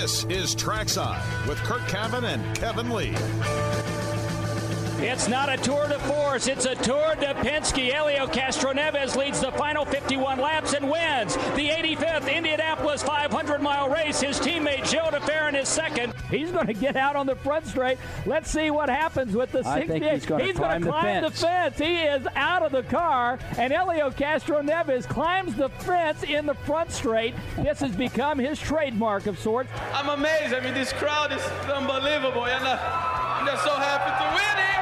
This is Trackside with Curt Cavin and Kevin Lee. It's not a tour de force, it's a tour de Penske. Helio Castroneves leads the final 51 laps and wins the 85th Indianapolis 500 mile race. His teammate Joe de Ferran is second. He's going to get out on the front straight. Let's see what happens with the 68. He's going to climb, the, climb fence. the fence. He is out of the car, and Helio Castroneves climbs the fence in the front straight. This has become his trademark of sorts. I'm amazed. I mean, this crowd is unbelievable, and uh, I'm just so happy to win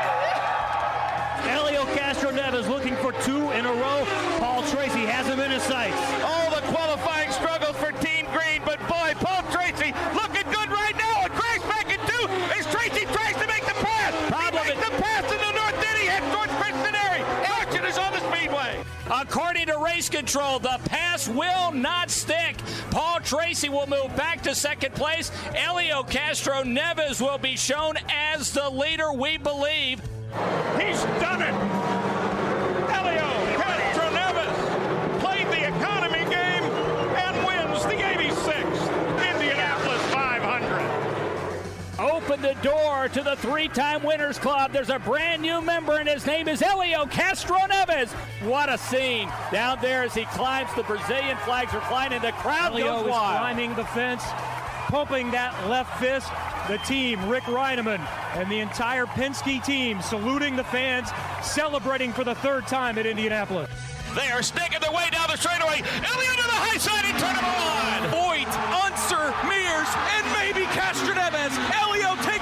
it. Helio Castroneves looking for two in a row. Paul Tracy has him in his sights. All the qualifying struggles for Team Green, but boy, Paul Tracy looking good right now. A crash back in two as Tracy tries to make the pass. Problem he makes the pass in the North Denny head towards Cincinnati. Action is on the speedway. According to race control, the pass will not stick. Paul Tracy will move back to second place. Helio Castroneves will be shown as the leader, we believe. He's done it. Helio Castroneves played the economy game and wins the 86th Indianapolis 500. Open the door to the three-time winners club. There's a brand new member, and his name is Helio Castroneves. What a scene down there as he climbs. The Brazilian flags are flying, and the crowd Helio goes is wild. climbing the fence, pumping that left fist. The team, Rick Rinaman, and the entire Penske team saluting the fans, celebrating for the third time at Indianapolis. They are snaking their way down the straightaway. Elliott to the high side. He turned him on. Foyt, Unser, Mears, and maybe Castroneves. Elio takes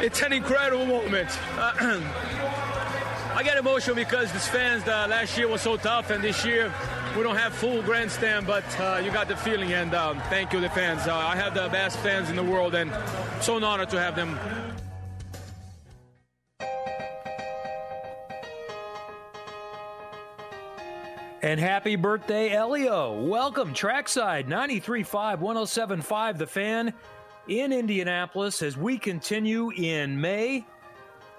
It's an incredible moment. Uh, I get emotional because this fans uh, last year was so tough, and this year we don't have full grandstand, but uh, you got the feeling, and um, thank you, the fans. Uh, I have the best fans in the world, and so an honor to have them. And happy birthday, Elio. Welcome, Trackside 93.5, 107.5, The Fan in Indianapolis as we continue in May,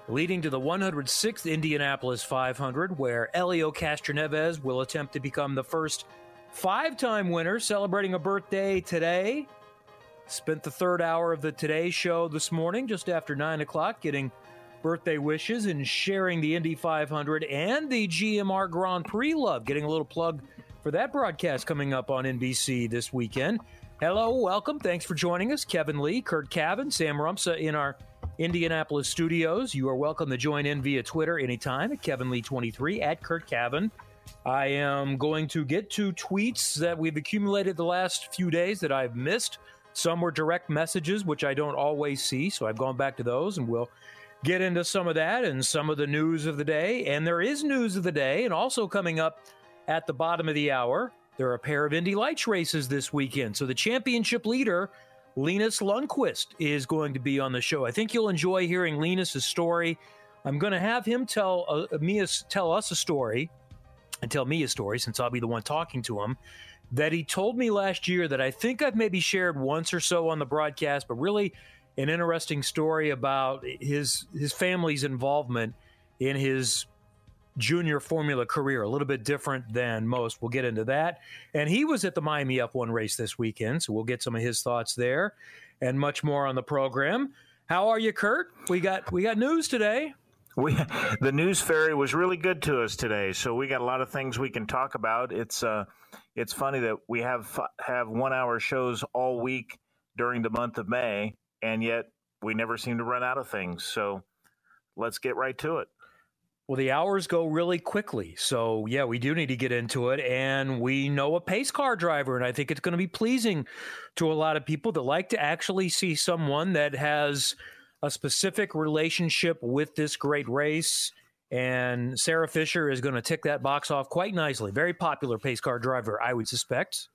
leading to the 106th Indianapolis 500, where Elio Castroneves will attempt to become the first five time winner, celebrating a birthday today. Spent the third hour of the Today Show this morning, just after 9 o'clock, getting birthday wishes and sharing the Indy 500 and the GMR Grand Prix love. Getting a little plug for that broadcast coming up on NBC this weekend. Hello, welcome. Thanks for joining us. Kevin Lee, Curt Cavin, Sam Rumsa in our Indianapolis studios. You are welcome to join in via Twitter anytime at Kevin Lee23 at Curt Cavin. I am going to get to tweets that we've accumulated the last few days that I've missed. Some were direct messages, which I don't always see, so I've gone back to those and we'll get into some of that and some of the news of the day. And there is news of the day, and also coming up at the bottom of the hour, there are a pair of Indy Lights races this weekend. So the championship leader, Linus Lundqvist, is going to be on the show. I think you'll enjoy hearing Linus's story. I'm going to have him tell uh, me tell us a story and tell me a story since I'll be the one talking to him that he told me last year that I think I've maybe shared once or so on the broadcast, but really an interesting story about his his family's involvement in his junior formula career, a little bit different than most. We'll get into that. And he was at the Miami F1 race this weekend, so we'll get some of his thoughts there and much more on the program. How are you, Curt? We got we got news today. We the news fairy was really good to us today, so we got a lot of things we can talk about. It's uh, it's funny that we have have one hour shows all week during the month of May, and yet we never seem to run out of things. So let's get right to it. Well, the hours go really quickly. So, yeah, we do need to get into it. And we know a pace car driver, and I think it's going to be pleasing to a lot of people that like to actually see someone that has a specific relationship with this great race. And Sarah Fisher is going to tick that box off quite nicely. Very popular pace car driver, I would suspect.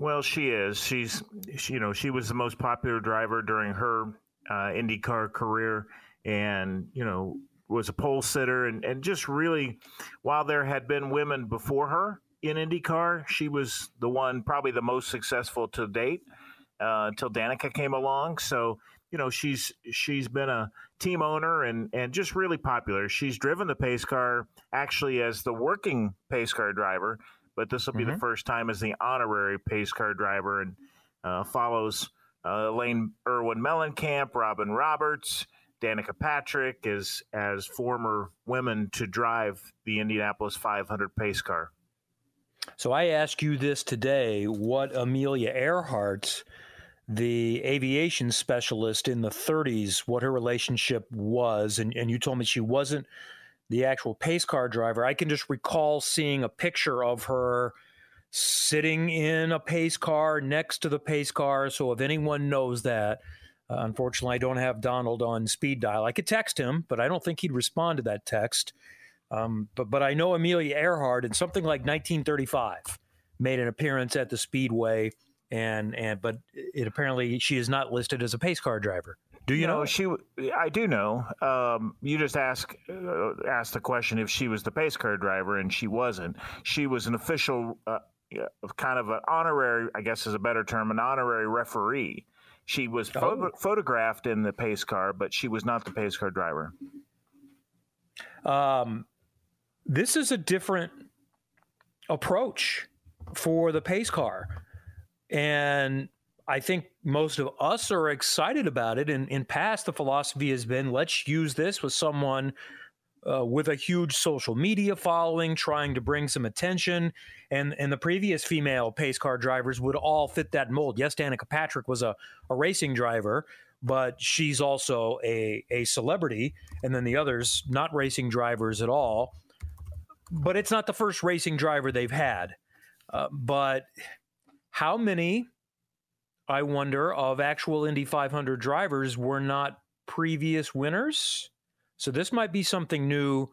Well, she is. She's, she, you know, she was the most popular driver during her uh, IndyCar career, and you know, was a pole sitter, and and just really, while there had been women before her, in IndyCar. She was the one, probably the most successful to date uh, until Danica came along. So you know she's she's been a team owner and and just really popular. She's driven the pace car actually as the working pace car driver, but this will be mm-hmm. the first time as the honorary pace car driver and uh, follows uh, Elaine Irwin Mellencamp, Robin Roberts, Danica Patrick as as former women to drive the Indianapolis 500 pace car. So I ask you this today: What Amelia Earhart, the aviation specialist in the 30s, what her relationship was, and, and you told me she wasn't the actual pace car driver. I can just recall seeing a picture of her sitting in a pace car next to the pace car. So if anyone knows that, uh, unfortunately, I don't have Donald on speed dial. I could text him, but I don't think he'd respond to that text. Um, but but I know Amelia Earhart in something like 1935 made an appearance at the Speedway, and and but it apparently she is not listed as a pace car driver. Do you know? know? She, I do know. Um, you just ask uh, asked the question if she was the pace car driver, and she wasn't. She was an official, uh, kind of an honorary, I guess is a better term, an honorary referee. She was oh. photographed in the pace car, but she was not the pace car driver. Um, this is a different approach for the pace car, and I think most of us are excited about it. And in past, the philosophy has been let's use this with someone uh, with a huge social media following, trying to bring some attention. And and the previous female pace car drivers would all fit that mold. Yes, Danica Patrick was a, a racing driver, but she's also a, a celebrity. And then the others, not racing drivers at all. But it's not the first racing driver they've had. Uh, but how many I wonder, of actual Indy 500 drivers were not previous winners. So this might be something new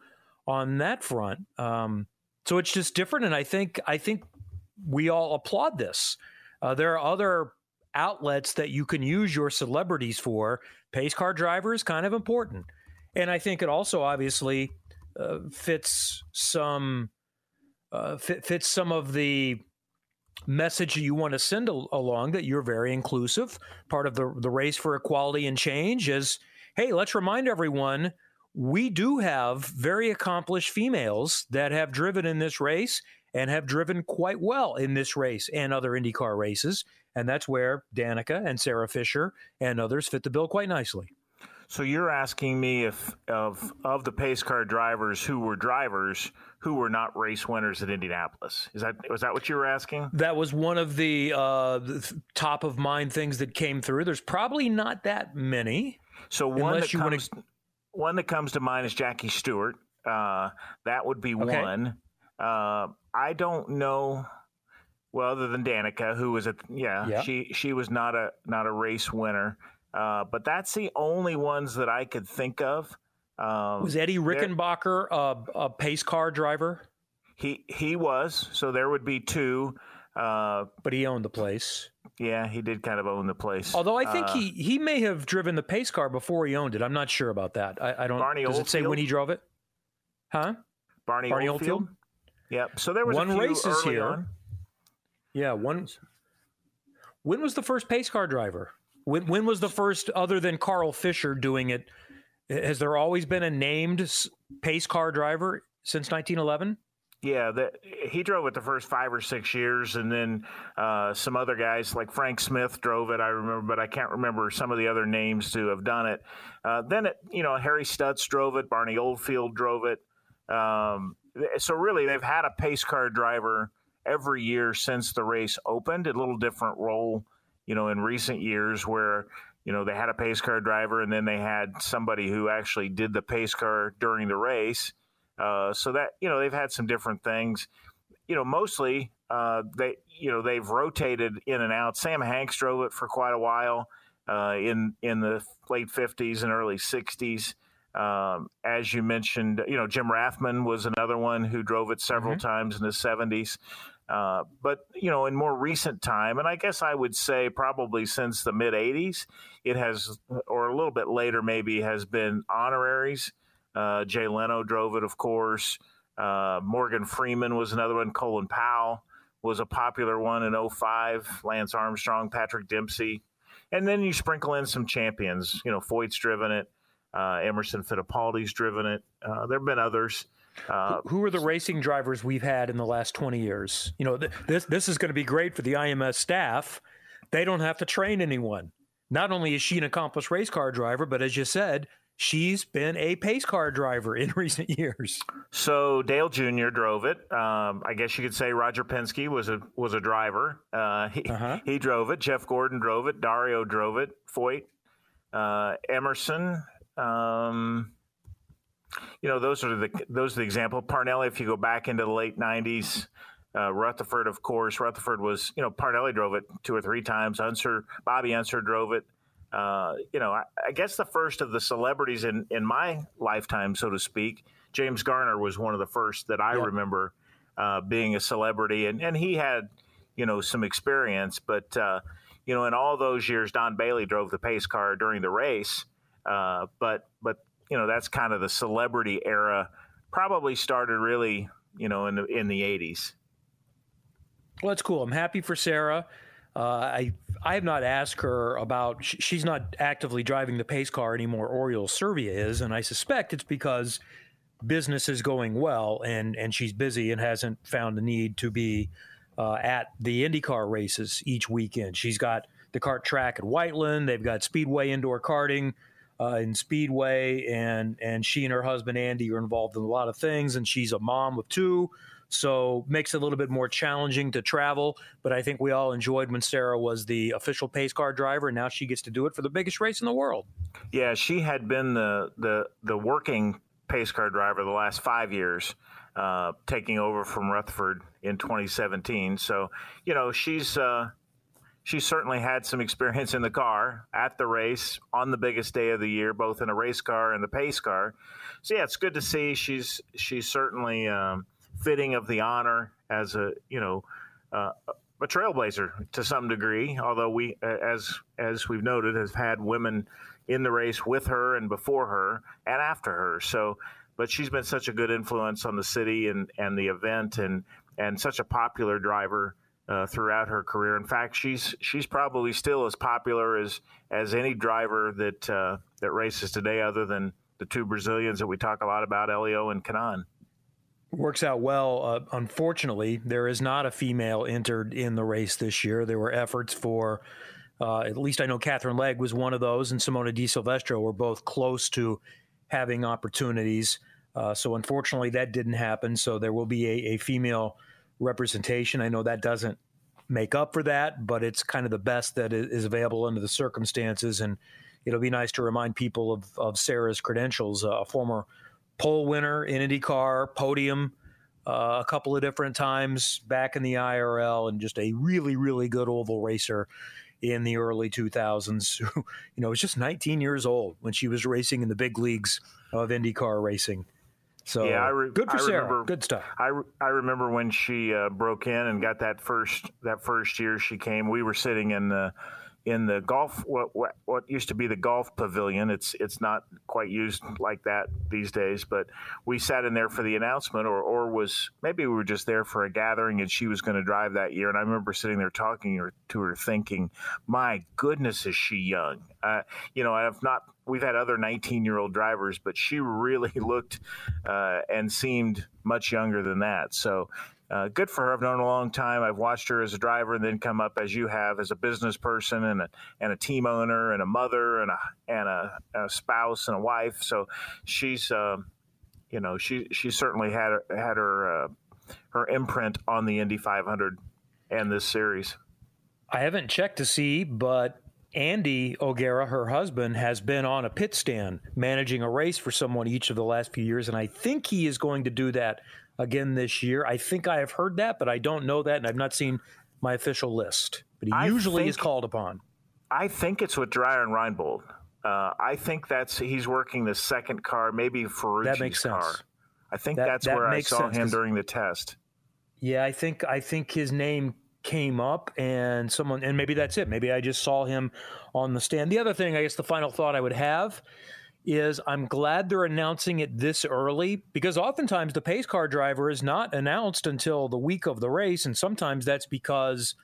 on that front. Um, so it's just different, and I think I think we all applaud this. Uh, there are other outlets that you can use your celebrities for. Pace car driver is kind of important, and I think it also obviously uh, fits some uh, fit, fits some of the message you want to send along that you're very inclusive. Part of the, the race for equality and change is hey, let's remind everyone we do have very accomplished females that have driven in this race and have driven quite well in this race and other IndyCar races. And that's where Danica and Sarah Fisher and others fit the bill quite nicely. So you're asking me if of of the pace car drivers who were drivers who were not race winners at Indianapolis. Is that was that what you were asking? That was one of the, uh, the top of mind things that came through. There's probably not that many. So one that comes wanna... one that comes to mind is Jackie Stewart. Uh, that would be okay. one. Uh, I don't know. Well, other than Danica, who was a yeah, yeah, she she was not a not a race winner. Uh, but that's the only ones that I could think of. Um, was Eddie Rickenbacker a, a, pace car driver? He he was. So there would be two. Uh, but he owned the place. Yeah, he did kind of own the place. Although I think uh, he he may have driven the pace car before he owned it. I'm not sure about that. I, I don't. Barney does Oldfield? it say when he drove it? Huh? Barney, Barney Oldfield? Oldfield? Yep. So there was one race is here. On. Yeah, one. When was the first pace car driver? When when was the first other than Carl Fisher doing it? Has there always been a named pace car driver since 1911? Yeah, the, he drove it the first five or six years, and then uh, some other guys like Frank Smith drove it. I remember, but I can't remember some of the other names to have done it. Uh, then it, you know, Harry Stutz drove it, Barney Oldfield drove it. Um, so really, they've had a pace car driver every year since the race opened. A little different role you know, in recent years where, you know, they had a pace car driver and then they had somebody who actually did the pace car during the race. Uh, so that, you know, they've had some different things. You know, mostly uh, they, you know, they've rotated in and out. Sam Hanks drove it for quite a while uh, in in the late 50s and early 60s. Um, as you mentioned, you know, Jim Rathmann was another one who drove it several mm-hmm. times in the 70s. Uh, but you know, in more recent time, and I guess I would say probably since the mid '80s, it has, or a little bit later, maybe has been honoraries. Uh, Jay Leno drove it, of course. Uh, Morgan Freeman was another one. Colin Powell was a popular one in 05. Lance Armstrong, Patrick Dempsey. And then you sprinkle in some champions. You know, Foyt's driven it. Uh, Emerson Fittipaldi's driven it. Uh, there have been others. Uh, who are the racing drivers we've had in the last 20 years? You know, th- this this is going to be great for the IMS staff. They don't have to train anyone. Not only is she an accomplished race car driver, but as you said, she's been a pace car driver in recent years. So Dale Jr. drove it. Um, I guess you could say Roger Penske was a was a driver. Uh, he, uh-huh. he drove it. Jeff Gordon drove it. Dario drove it. Foyt, uh, Emerson. Um, you know, those are the those are the example. Parnelli, if you go back into the late '90s, uh, Rutherford, of course. Rutherford was, you know, Parnelli drove it two or three times. Unser, Bobby Unser drove it. Uh, you know, I, I, guess the first of the celebrities in, in my lifetime, so to speak, James Garner was one of the first that I yep. remember uh, being a celebrity, and, and he had, you know, some experience. But uh, you know, in all those years, Don Bailey drove the pace car during the race. Uh, but but you know, that's kind of the celebrity era. Probably started really, you know, in the in the eighties. Well, that's cool. I'm happy for Sarah. Uh, I I have not asked her about. She's not actively driving the pace car anymore. Oriol Servia is, and I suspect it's because business is going well, and and she's busy and hasn't found the need to be uh, at the IndyCar races each weekend. She's got the kart track at Whiteland. They've got Speedway indoor karting uh, in Speedway, and and she and her husband Andy are involved in a lot of things. And she's a mom of two, so makes it a little bit more challenging to travel. But I think we all enjoyed when Sarah was the official pace car driver, and now she gets to do it for the biggest race in the world. Yeah, she had been the the the working pace car driver the last five years. Uh, taking over from Rutherford in 2017. So, you know, she's uh, she certainly had some experience in the car at the race on the biggest day of the year, both in a race car and the pace car. So yeah, it's good to see she's she's certainly um, fitting of the honor as a you know uh, a trailblazer to some degree. Although we, as as we've noted, have had women in the race with her and before her and after her. So, but she's been such a good influence on the city and and the event and and such a popular driver uh, throughout her career. In fact, she's she's probably still as popular as as any driver that uh, that races today, other than the two Brazilians that we talk a lot about, Helio and Kanaan. Works out well. Uh, unfortunately, there is not a female entered in the race this year. There were efforts for, uh, at least I know Katherine Legge was one of those, and Simona de Silvestro were both close to having opportunities. Uh, so unfortunately, that didn't happen. So there will be a, a female representation. I know that doesn't make up for that, but it's kind of the best that is available under the circumstances. And it'll be nice to remind people of, of Sarah's credentials, uh, a former pole winner in IndyCar, podium uh, a couple of different times back in the IRL, and just a really, really good oval racer in the early 2000s. you know, was just 19 years old when she was racing in the big leagues of IndyCar racing. So yeah, I re- good for I Sarah. Remember, good stuff. I, re- I remember when she uh, broke in and got that first that first year she came. We were sitting in the in the golf what, what, what used to be the golf pavilion. It's it's not quite used like that these days, but we sat in there for the announcement, or or was maybe we were just there for a gathering, and she was going to drive that year. And I remember sitting there talking to her, thinking, "My goodness, is she young?" Uh, you know, I've not. We've had other 19 year old drivers, but she really looked uh, and seemed much younger than that. So uh, good for her. I've known her a long time. I've watched her as a driver and then come up as you have as a business person and a, and a team owner and a mother and a and a, a spouse and a wife. So she's uh, you know she she certainly had had her uh, her imprint on the Indy 500 and this series. I haven't checked to see, but Andy O'Gara, her husband, has been on a pit stand managing a race for someone each of the last few years, and I think he is going to do that again this year. I think I have heard that, but I don't know that, and I've not seen my official list. But he I usually is called upon. I think it's with Dreyer and Reinbold. Uh, I think that's he's working the second car, maybe Ferrucci's that makes sense. car. I think that, that's that where I saw him during the test. Yeah, I think I think his name came up and someone and maybe that's it. Maybe I just saw him on the stand. The other thing, I guess the final thought I would have is I'm glad they're announcing it this early because oftentimes the pace car driver is not announced until the week of the race. And sometimes that's because,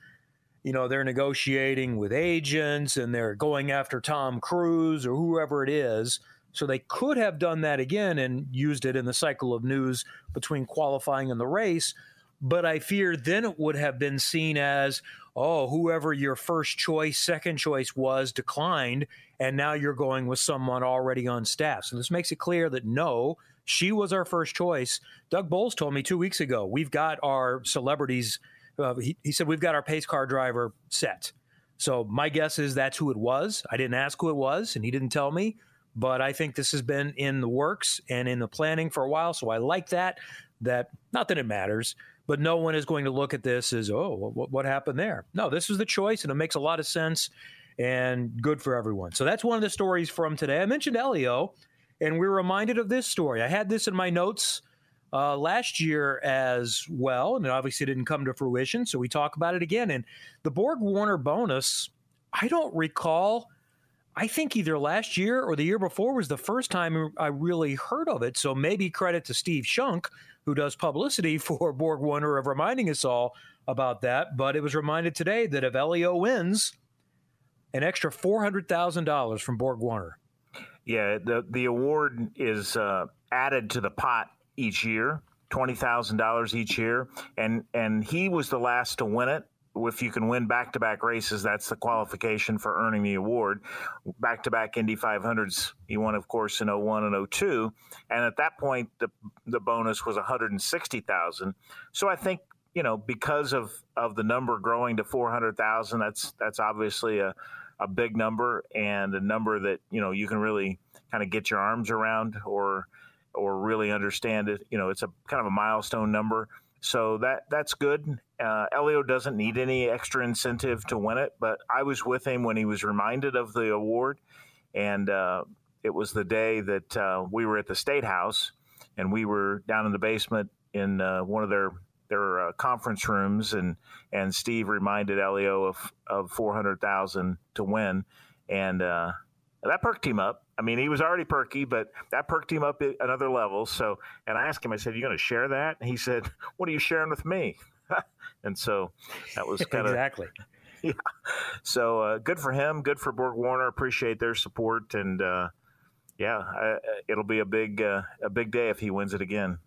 you know, they're negotiating with agents and they're going after Tom Cruise or whoever it is. So they could have done that again and used it in the cycle of news between qualifying and the race. But I fear then it would have been seen as, oh, whoever your first choice, second choice was declined, and now you're going with someone already on staff. So this makes it clear that no, she was our first choice. Doug Boles told me two weeks ago, we've got our celebrities. Uh, he, he said, we've got our pace car driver set. So my guess is that's who it was. I didn't ask who it was, and he didn't tell me. But I think this has been in the works and in the planning for a while. So I like that. That not that it matters, but no one is going to look at this as, oh, what, what happened there? No, this was the choice, and it makes a lot of sense and good for everyone. So that's one of the stories from today. I mentioned Elio, and we're reminded of this story. I had this in my notes uh, last year as well, and it obviously didn't come to fruition. So we talk about it again. And the Borg Warner bonus, I don't recall. I think either last year or the year before was the first time I really heard of it. So maybe credit to Steve Shunk, who does publicity for Borg Warner, of reminding us all about that. But it was reminded today that if Elio wins, an extra $400,000 from Borg Warner. Yeah, the, the award is uh, added to the pot each year, $20,000 each year. And, and he was the last to win it. If you can win back to back races, that's the qualification for earning the award. Back to back Indy 500s, he won, of course, in 01 and 02. And at that point, the, the bonus was 160000 So I think you know, because of of the number growing to 400,000, that's that's obviously a a big number and a number that you know you can really kind of get your arms around or or really understand it. You know, it's a kind of a milestone number, so that that's good. Uh, Elio doesn't need any extra incentive to win it, but I was with him when he was reminded of the award, and uh, it was the day that uh, we were at the State House, and we were down in the basement in uh, one of their their uh, conference rooms, and and Steve reminded Elio of of four hundred thousand to win, and uh, that perked him up. I mean, he was already perky, but that perked him up at another level. So, and I asked him, I said, "You going to share that?" And he said, "What are you sharing with me?" and so that was kind of exactly. Yeah. So uh, good for him. Good for Borg Warner. Appreciate their support, and uh, yeah, I, it'll be a big uh, a big day if he wins it again.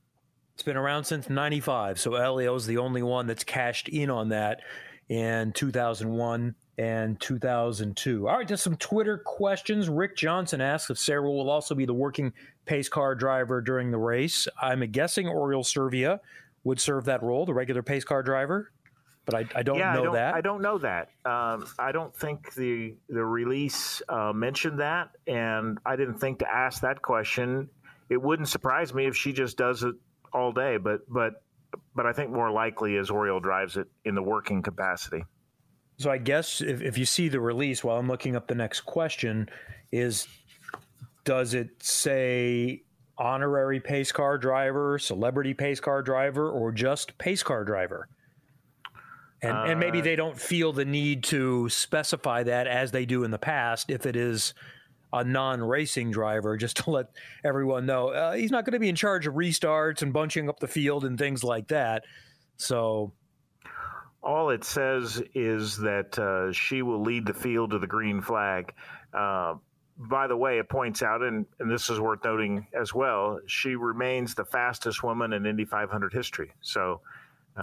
It's been around since 95. So Elio's the only one that's cashed in on that in 2001 and 2002. All right, just some Twitter questions. Rick Johnson asks if Sarah will also be the working pace car driver during the race. I'm guessing Oriol Servia would serve that role, the regular pace car driver. But I, I don't yeah, know I don't, that. I don't know that. Um, I don't think the the release uh, mentioned that, and I didn't think to ask that question. It wouldn't surprise me if she just does it all day, but but but I think more likely is Oriol drives it in the working capacity. So I guess if, if you see the release while I'm looking up the next question, is does it say honorary pace car driver, celebrity pace car driver, or just pace car driver? And, uh, and maybe uh, they don't feel the need to specify that as they do in the past if it is a non-racing driver just to let everyone know uh, he's not going to be in charge of restarts and bunching up the field and things like that. So all it says is that uh, she will lead the field to the green flag. Uh, by the way, it points out, and, and this is worth noting as well, she remains the fastest woman in Indy 500 history. So,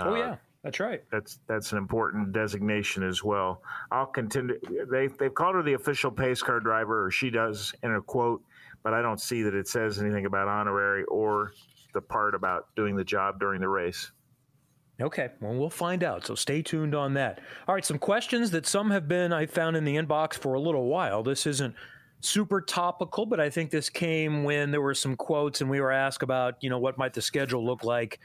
oh yeah, that's right. That's that's an important designation as well. I'll continue. They they've called her the official pace car driver, or she does in a quote, but I don't see that it says anything about honorary or the part about doing the job during the race. Okay, well, we'll find out. So stay tuned on that. All right, some questions that some have been I found in the inbox for a little while. This isn't super topical, but I think this came when there were some quotes and we were asked about, you know, what might the schedule look like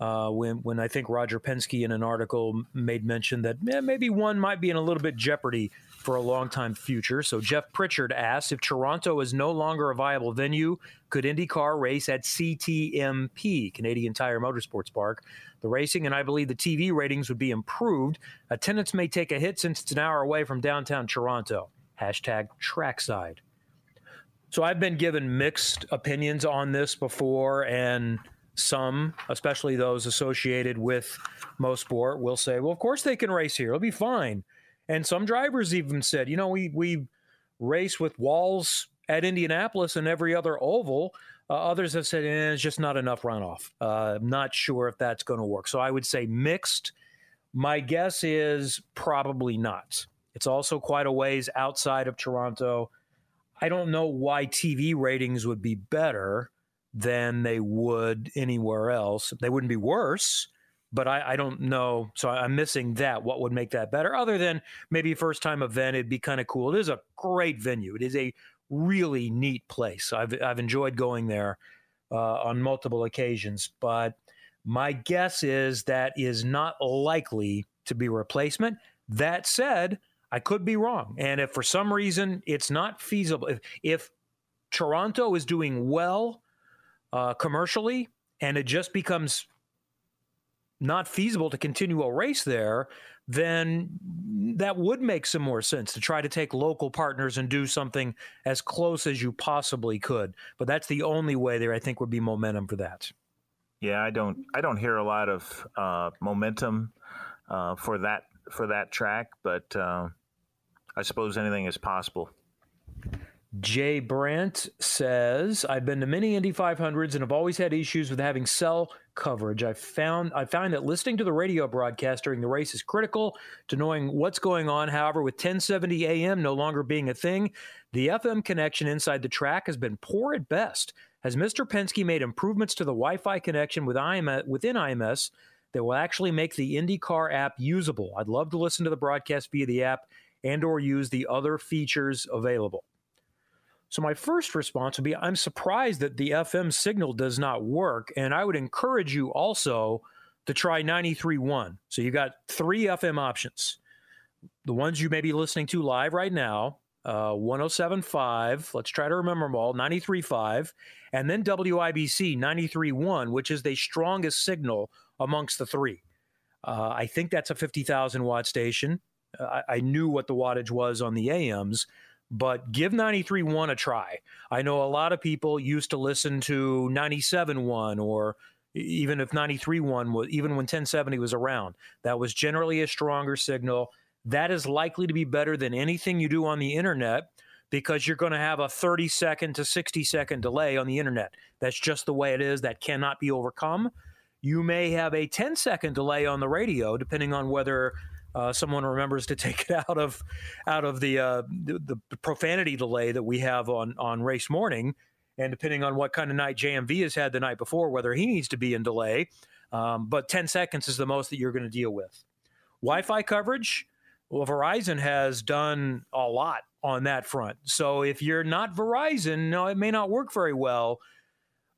uh, when when I think Roger Penske in an article made mention that maybe one might be in a little bit jeopardy for a long time future. So Jeff Pritchard asked if Toronto is no longer a viable venue, could IndyCar race at CTMP, Canadian Tire Motorsports Park? The racing and I believe the TV ratings would be improved. Attendance may take a hit since it's an hour away from downtown Toronto. Hashtag trackside. So I've been given mixed opinions on this before, and some, especially those associated with Mosport, will say, "Well, of course they can race here; it'll be fine." And some drivers even said, "You know, we we race with walls at Indianapolis and every other oval." Uh, others have said eh, it's just not enough runoff. Uh, I'm not sure if that's going to work. So I would say mixed. My guess is probably not. It's also quite a ways outside of Toronto. I don't know why TV ratings would be better than they would anywhere else. They wouldn't be worse, but I, I, don't know. So I'm missing that. What would make that better? Other than maybe first time event, it'd be kind of cool. It is a great venue. It is a really neat place. I've I've enjoyed going there uh, on multiple occasions, but my guess is that is not likely to be replacement. That said, I could be wrong, and if for some reason it's not feasible, if, if Toronto is doing well uh, commercially and it just becomes not feasible to continue a race there, then that would make some more sense to try to take local partners and do something as close as you possibly could. But that's the only way there, I think, would be momentum for that. Yeah, I don't, I don't hear a lot of uh, momentum uh, for that for that track, but uh, I suppose anything is possible. Jay Brandt says, I've been to many Indy 500s and have always had issues with having cell coverage. I found I find that listening to the radio broadcast during the race is critical to knowing what's going on. However, with 1070 AM no longer being a thing, the FM connection inside the track has been poor at best. Has Mr. Penske made improvements to the Wi-Fi connection with IMS, within IMS that will actually make the IndyCar app usable? I'd love to listen to the broadcast via the app and or use the other features available. So my first response would be I'm surprised that the FM signal does not work. And I would encourage you also to try 93.1. So you've got three FM options. The ones you may be listening to live right now, uh, 107.5, let's try to remember them all, 93.5, and then WIBC 93.1, which is the strongest signal amongst the three. Uh, I think that's a 50,000 watt station. Uh, I, I knew what the wattage was on the AMs but give 93.1 a try. I know a lot of people used to listen to 97.1 or even if 93.1 was even when 1070 was around. That was generally a stronger signal. That is likely to be better than anything you do on the internet because you're going to have a 30 second to 60 second delay on the internet. That's just the way it is. That cannot be overcome. You may have a 10 second delay on the radio, depending on whether uh, someone remembers to take it out of out of the, uh, the, the profanity delay that we have on on race morning, and depending on what kind of night JMV has had the night before, whether he needs to be in delay. Um, but 10 seconds is the most that you're going to deal with. Wi-Fi coverage. Well, Verizon has done a lot on that front. So if you're not Verizon, no, it may not work very well.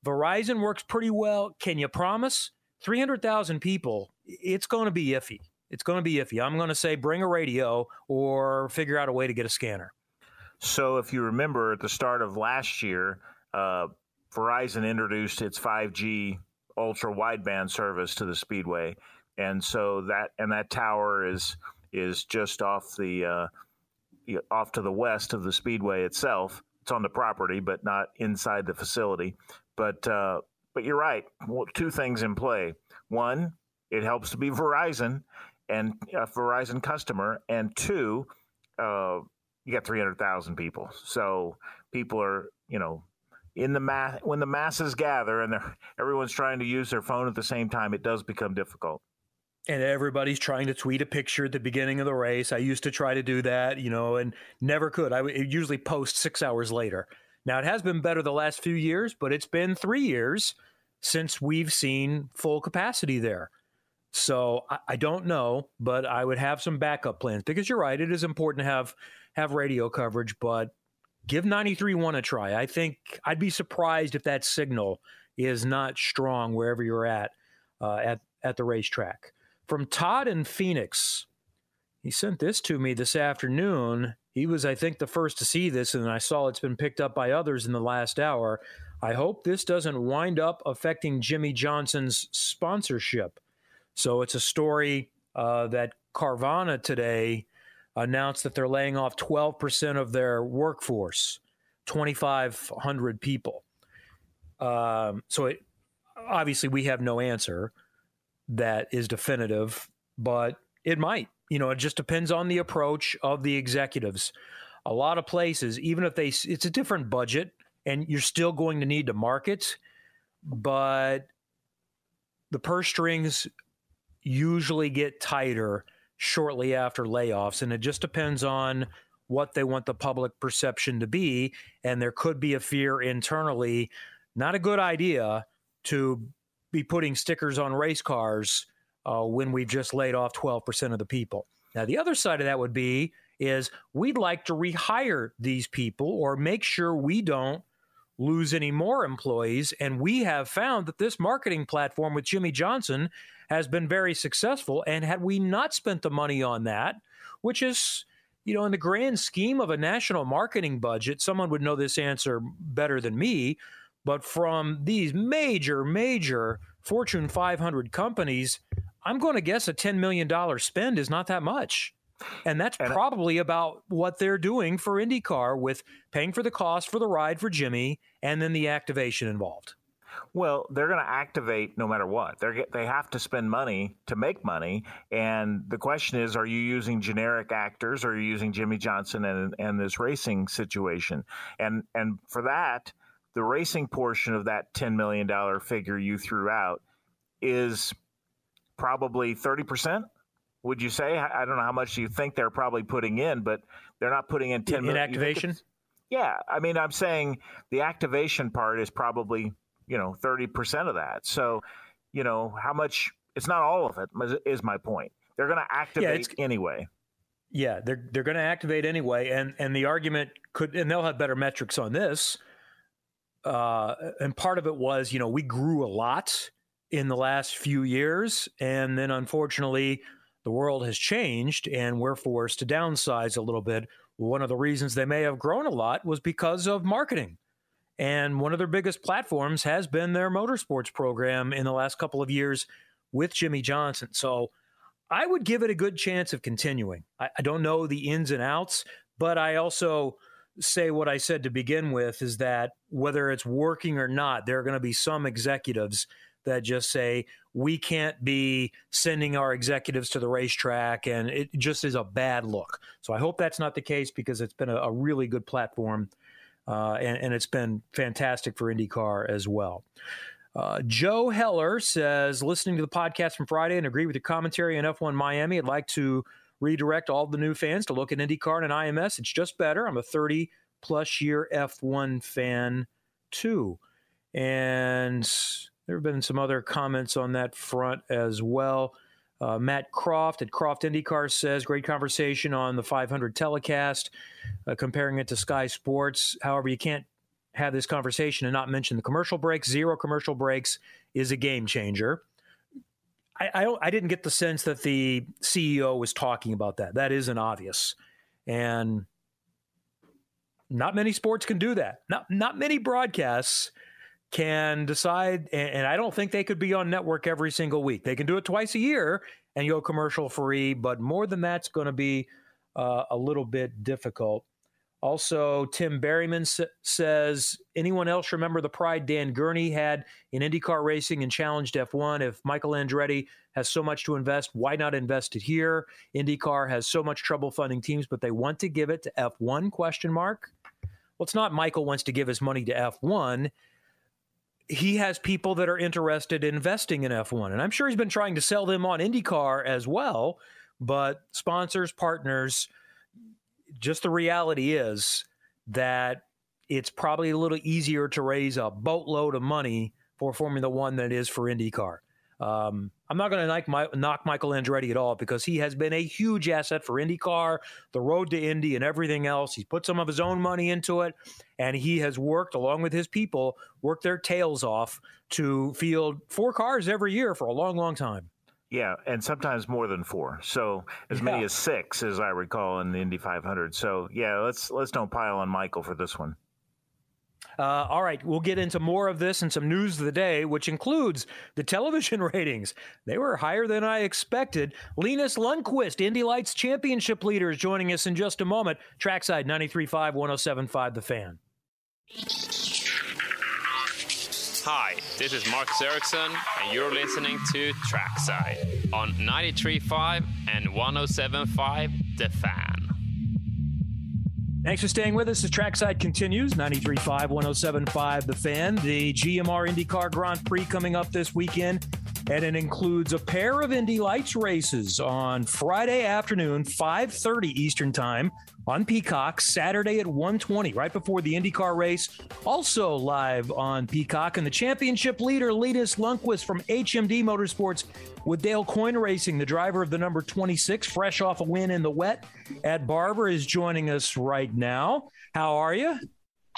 Verizon works pretty well. Can you promise 300,000 people? It's going to be iffy it's going to be iffy. I'm going to say bring a radio or figure out a way to get a scanner. So, if you remember at the start of last year, uh, Verizon introduced its 5G ultra wideband service to the Speedway, and so that and that tower is is just off the uh, off to the west of the Speedway itself. It's on the property, but not inside the facility. But uh, but you're right. Well, two things in play. One, it helps to be Verizon, and a Verizon customer, and two, uh, you got 300,000 people. So people are, you know, in the mass when the masses gather and everyone's trying to use their phone at the same time, it does become difficult. And everybody's trying to tweet a picture at the beginning of the race. I used to try to do that, you know, and never could. I would usually post six hours later. Now it has been better the last few years, but it's been three years since we've seen full capacity there. So I, I, don't know, but I would have some backup plans because you're right. It is important to have have radio coverage, but give 93.1 a try. I think I'd be surprised if that signal is not strong wherever you're at uh, at at the racetrack. From Todd in Phoenix, he sent this to me this afternoon. He was, I think, the first to see this, and I saw it's been picked up by others in the last hour. I hope this doesn't wind up affecting Jimmie Johnson's sponsorship. So it's a story uh, that Carvana today announced that they're laying off 12% of their workforce. 2,500 people. Um, so it, obviously, we have no answer that is definitive, but it might. You know, it just depends on the approach of the executives. A lot of places, even if they, it's a different budget, and you're still going to need to market, but the purse strings usually get tighter shortly after layoffs, and it just depends on what they want the public perception to be. And there could be a fear internally, not a good idea to be putting stickers on race cars uh, when we've just laid off 12% of the people. Now, the other side of that would be is we'd like to rehire these people or make sure we don't lose any more employees. And we have found that this marketing platform with Jimmie Johnson has been very successful. And had we not spent the money on that, which is, you know, in the grand scheme of a national marketing budget, someone would know this answer better than me. But from these major, major Fortune 500 companies, I'm going to guess a $10 million spend is not that much. And that's and probably about what they're doing for IndyCar with paying for the cost for the ride for Jimmie and then the activation involved. Well, they're going to activate no matter what. They they have to spend money to make money, and the question is: Are you using generic actors, or are you using Jimmie Johnson and and this racing situation? And and for that, the racing portion of that ten million dollar figure you threw out is probably thirty percent. Would you say? I don't know how much you think they're probably putting in, but they're not putting in ten in million. activation. Yeah, I mean, I'm saying the activation part is probably you know 30% of that. So, you know, how much it's not all of it is my point. They're going to activate yeah, anyway. Yeah, they're they're going to activate anyway and and the argument could and they'll have better metrics on this. Uh, and part of it was, you know, we grew a lot in the last few years and then unfortunately the world has changed and we're forced to downsize a little bit. One of the reasons they may have grown a lot was because of marketing. And one of their biggest platforms has been their motorsports program in the last couple of years with Jimmie Johnson. So I would give it a good chance of continuing. I, I don't know the ins and outs, but I also say what I said to begin with is that whether it's working or not, there are going to be some executives that just say, we can't be sending our executives to the racetrack, and it just is a bad look. So I hope that's not the case because it's been a, a really good platform uh, and, and, it's been fantastic for IndyCar as well. Uh, Joe Heller says, listening to the podcast from Friday and agree with your commentary on F1 Miami. I'd like to redirect all the new fans to look at IndyCar and IMS. It's just better. I'm a 30 plus year F1 fan too. And there have been some other comments on that front as well. Uh, Matt Croft at Croft IndyCar says, great conversation on the 500 telecast, uh, comparing it to Sky Sports. However, you can't have this conversation and not mention the commercial breaks. Zero commercial breaks is a game changer. I, I, I didn't get the sense that the CEO was talking about that. That isn't obvious. And not many sports can do that. Not, not many broadcasts can decide, and I don't think they could be on network every single week. They can do it twice a year and you go commercial free, but more than that's going to be uh, a little bit difficult. Also, Tim Berryman s- says, anyone else remember the pride Dan Gurney had in IndyCar racing and challenged F1? If Michael Andretti has so much to invest, why not invest it here? IndyCar has so much trouble funding teams, but they want to give it to F1? Question mark. Well, it's not Michael wants to give his money to F1 he has people that are interested in investing in F1. And I'm sure he's been trying to sell them on IndyCar as well. But sponsors, partners, just the reality is that it's probably a little easier to raise a boatload of money for Formula One than it is for IndyCar. Um, I'm not going to knock, Michael Andretti at all because he has been a huge asset for IndyCar, the road to Indy, and everything else. He's put some of his own money into it, and he has worked along with his people, worked their tails off to field four cars every year for a long, long time. Yeah, and sometimes more than four. So as yeah. many as six, as I recall, in the Indy 500. So yeah, let's let's don't pile on Michael for this one. Uh, all right, we'll get into more of this and some news of the day, which includes the television ratings. They were higher than I expected. Linus Lundqvist, Indy Lights Championship leader, is joining us in just a moment. Trackside 93.5, 107.5, The Fan. Hi, this is Marcus Ericsson, and you're listening to Trackside on 93.5 and 107.5 The Fan. Thanks for staying with us. The trackside continues 93.5, 107.5 The Fan. The GMR IndyCar Grand Prix coming up this weekend, and it includes a pair of Indy Lights races on Friday afternoon, 5.30 Eastern Time on Peacock, Saturday at 1.20, right before the IndyCar race. Also live on Peacock, and the championship leader, Linus Lundqvist from HMD Motorsports with Dale Coyne Racing, the driver of the number 26, fresh off a win in the wet at Barber, is joining us right now. How are you?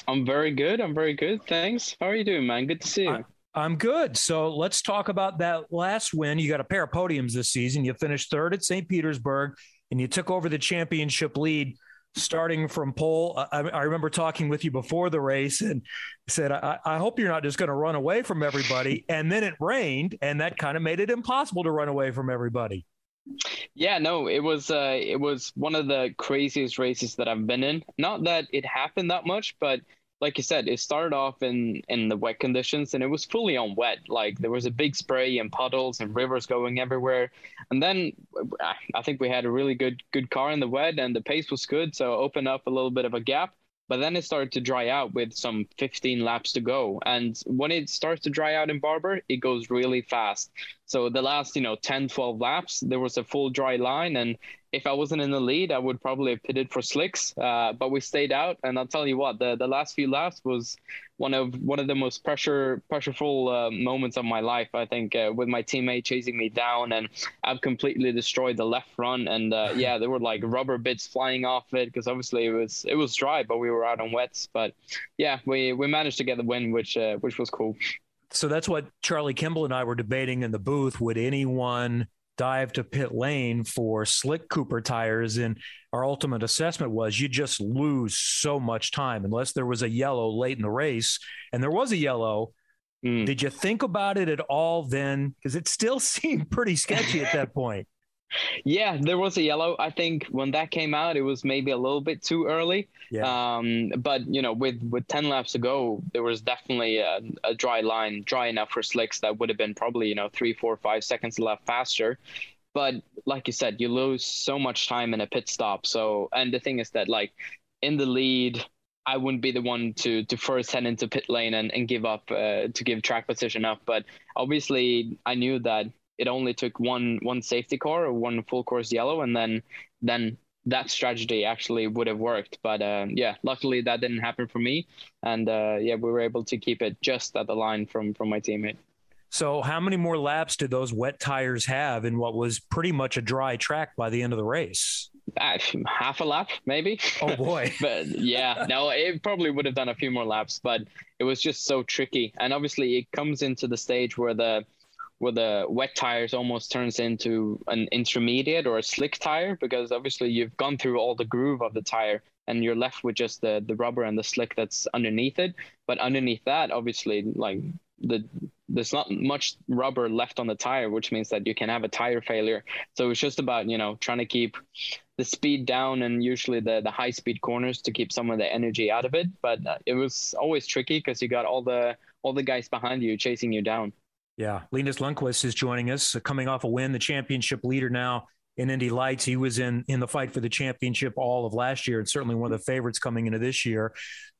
I'm very good. I'm very good. Thanks. How are you doing, man? Good to see you. I'm good. So let's talk about that last win. You got a pair of podiums this season. You finished third at St. Petersburg, and you took over the championship lead starting from pole. I, I, remember talking with you before the race and said, I, I hope you're not just going to run away from everybody. and then it rained, and that kind of made it impossible to run away from everybody. Yeah, no, it was uh, it was one of the craziest races that I've been in. Not that it happened that much, but like you said, it started off in in the wet conditions and it was fully on wet. Like there was a big spray and puddles and rivers going everywhere. And then I think we had a really good good car in the wet and the pace was good, so opened up a little bit of a gap. But then it started to dry out with some 15 laps to go. And when it starts to dry out in Barber, it goes really fast. So the last, you know, 10, 12 laps, there was a full dry line and if I wasn't in the lead, I would probably have pitted for slicks. Uh, but we stayed out, and I'll tell you what, the, the last few laps was one of one of the most pressure pressureful uh, moments of my life. I think uh, with my teammate chasing me down, and I've completely destroyed the left front, and uh, yeah, there were like rubber bits flying off it because obviously it was it was dry, but we were out on wets. But yeah, we we managed to get the win, which uh, which was cool. So that's what Charlie Kimball and I were debating in the booth. Would anyone dive to pit lane for slick Cooper tires. And our ultimate assessment was you just lose so much time unless there was a yellow late in the race. And there was a yellow. Mm. Did you think about it at all then? Because it still seemed pretty sketchy at that point. Yeah, there was a yellow. I think when that came out, it was maybe a little bit too early. Yeah. Um, but you know, with with ten laps to go, there was definitely a, a, dry line, dry enough for slicks that would have been probably you know three, four, five seconds left faster. But like you said, you lose so much time in a pit stop. So, and the thing is that like in the lead, I wouldn't be the one to to first head into pit lane and, and give up uh, to give track position up. But obviously, I knew that it only took one one safety car or one full course yellow, and then then that strategy actually would have worked. But uh, yeah, luckily that didn't happen for me, and uh, yeah, we were able to keep it just at the line from from my teammate. So, how many more laps did those wet tires have in what was pretty much a dry track by the end of the race? Uh, half a lap, maybe. Oh boy! but yeah, no, it probably would have done a few more laps, but it was just so tricky. And obviously, it comes into the stage where the where the wet tires almost turns into an intermediate or a slick tire because obviously you've gone through all the groove of the tire and you're left with just the the rubber and the slick that's underneath it. But underneath that obviously like the there's not much rubber left on the tire which means that you can have a tire failure. So it's just about you know trying to keep the speed down and usually the the high speed corners to keep some of the energy out of it. But uh, it was always tricky because you got all the all the guys behind you chasing you down yeah, Linus Lundqvist is joining us, uh, coming off a win, the championship leader now in Indy Lights. He was in in the fight for the championship all of last year, and certainly one of the favorites coming into this year.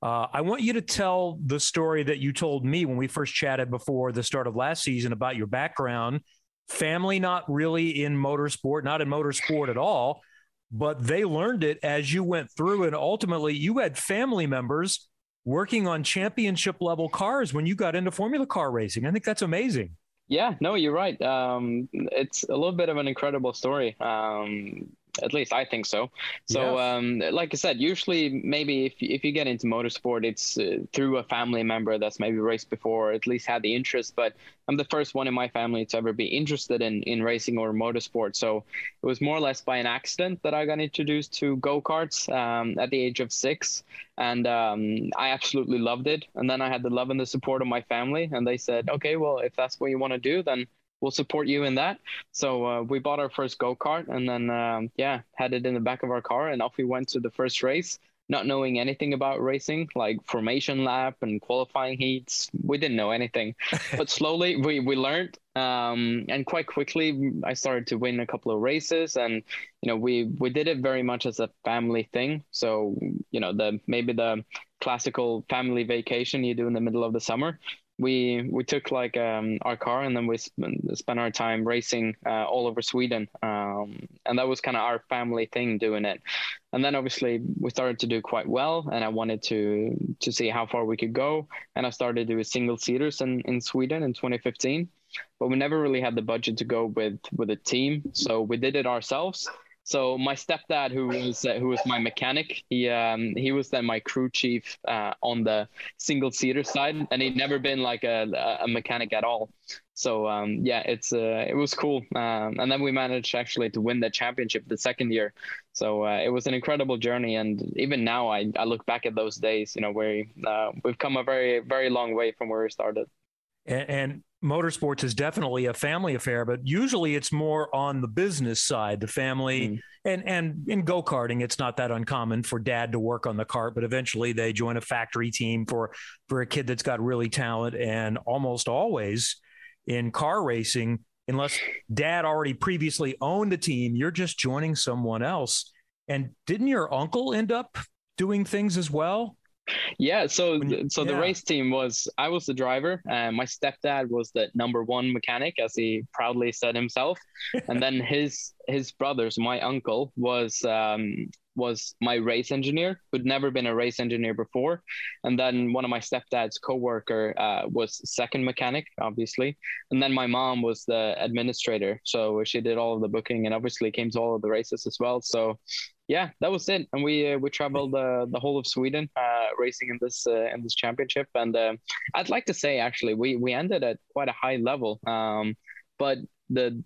Uh, I want you to tell the story that you told me when we first chatted before the start of last season about your background. Family not really in motorsport, not in motorsport at all, but they learned it as you went through, and ultimately you had family members working on championship level cars when you got into Formula Car racing. I think that's amazing. Yeah, no, you're right. Um, it's a little bit of an incredible story. Um, at least I think so. So, yeah. um, like I said, usually maybe if if you get into motorsport, it's uh, through a family member that's maybe raced before, or at least had the interest. But I'm the first one in my family to ever be interested in in racing or motorsport. So it was more or less by an accident that I got introduced to go karts um, at the age of six, and um, I absolutely loved it. And then I had the love and the support of my family, and they said, "Okay, well, if that's what you want to do, then." We'll support you in that. So uh, we bought our first go kart and then um, yeah, had it in the back of our car and off we went to the first race. not knowing anything about racing, like formation lap and qualifying heats. We didn't know anything, but slowly we, we learned. Um, and quite quickly, I started to win a couple of races, and you know we we did it very much as a family thing. So you know the maybe the classical family vacation you do in the middle of the summer we we took like um, our car and then we sp- spent our time racing uh, all over Sweden, um, and that was kind of our family thing doing it. And then obviously we started to do quite well, and I wanted to to see how far we could go, and I started doing single seaters in in Sweden in 2015, but we never really had the budget to go with with a team, so we did it ourselves. So my stepdad, who was uh, who was my mechanic, he um, he was then my crew chief uh, on the single seater side, and he'd never been like a, a mechanic at all. So um, yeah, it's uh, it was cool, um, and then we managed actually to win the championship the second year. So uh, it was an incredible journey, and even now I, I look back at those days, you know, where uh, we've come a very very long way from where we started. And, and motorsports is definitely a family affair, but usually it's more on the business side, the family. Mm. And and in go karting, it's not that uncommon for dad to work on the cart, but eventually they join a factory team for for a kid that's got really talent. And almost always in car racing, unless dad already previously owned the team, you're just joining someone else. And didn't your uncle end up doing things as well? Yeah, so you, so the race team was I was the driver, and my stepdad was the number one mechanic, as he proudly said himself, and then his his brothers, my uncle was um, was my race engineer who'd never been a race engineer before, and then one of my stepdad's coworker uh, was second mechanic, obviously, and then my mom was the administrator, so she did all of the booking and obviously came to all of the races as well. So yeah, that was it. And we uh, we traveled uh, the whole of Sweden uh, racing in this uh, in this championship. And uh, I'd like to say actually we we ended at quite a high level. Um, but the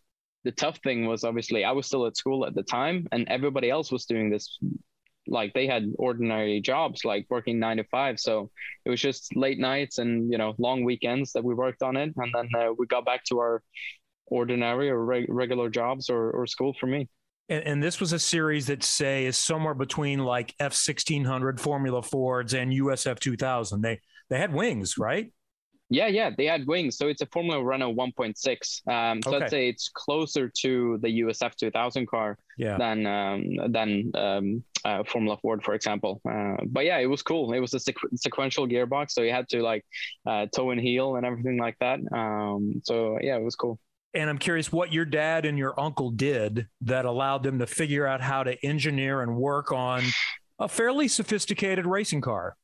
the tough thing was obviously I was still at school at the time, and everybody else was doing this. Like they had ordinary jobs, like working nine to five. So it was just late nights and you know long weekends that we worked on it, and then uh, we got back to our ordinary or reg- regular jobs or, or school for me. And, and, this was a series that say is somewhere between like F sixteen hundred Formula Fords and USF two thousand. They they had wings, right? Yeah, yeah, they had wings. So it's a Formula Renault 1.6. Um, so okay. I'd say it's closer to the USF 2000 car yeah. than um, than um, uh, Formula Ford, for example. Uh, but yeah, it was cool. It was a sequ- sequential gearbox, so you had to like uh, toe and heel and everything like that. Um, so yeah, it was cool. And I'm curious what your dad and your uncle did that allowed them to figure out how to engineer and work on a fairly sophisticated racing car.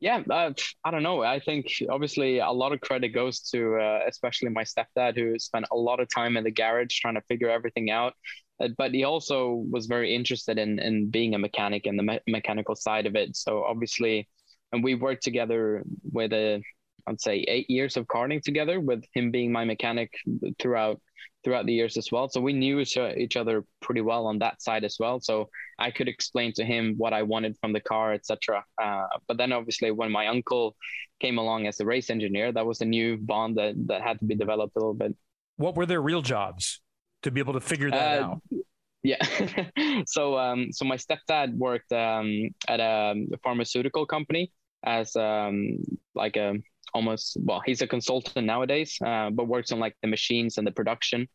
Yeah, uh, I don't know. I think obviously a lot of credit goes to uh, especially my stepdad, who spent a lot of time in the garage trying to figure everything out. Uh, but he also was very interested in in being a mechanic and the me- mechanical side of it. So obviously, and we worked together with a I'd say eight years of karting together, with him being my mechanic throughout throughout the years as well. So we knew each other pretty well on that side as well. So I could explain to him what I wanted from the car, etc. Uh, but then obviously when my uncle came along as a race engineer, that was a new bond that that had to be developed a little bit. What were their real jobs to be able to figure that uh, out? Yeah. so um, so my stepdad worked um, at a pharmaceutical company as um, like a almost well he's a consultant nowadays uh, but works on like the machines and the production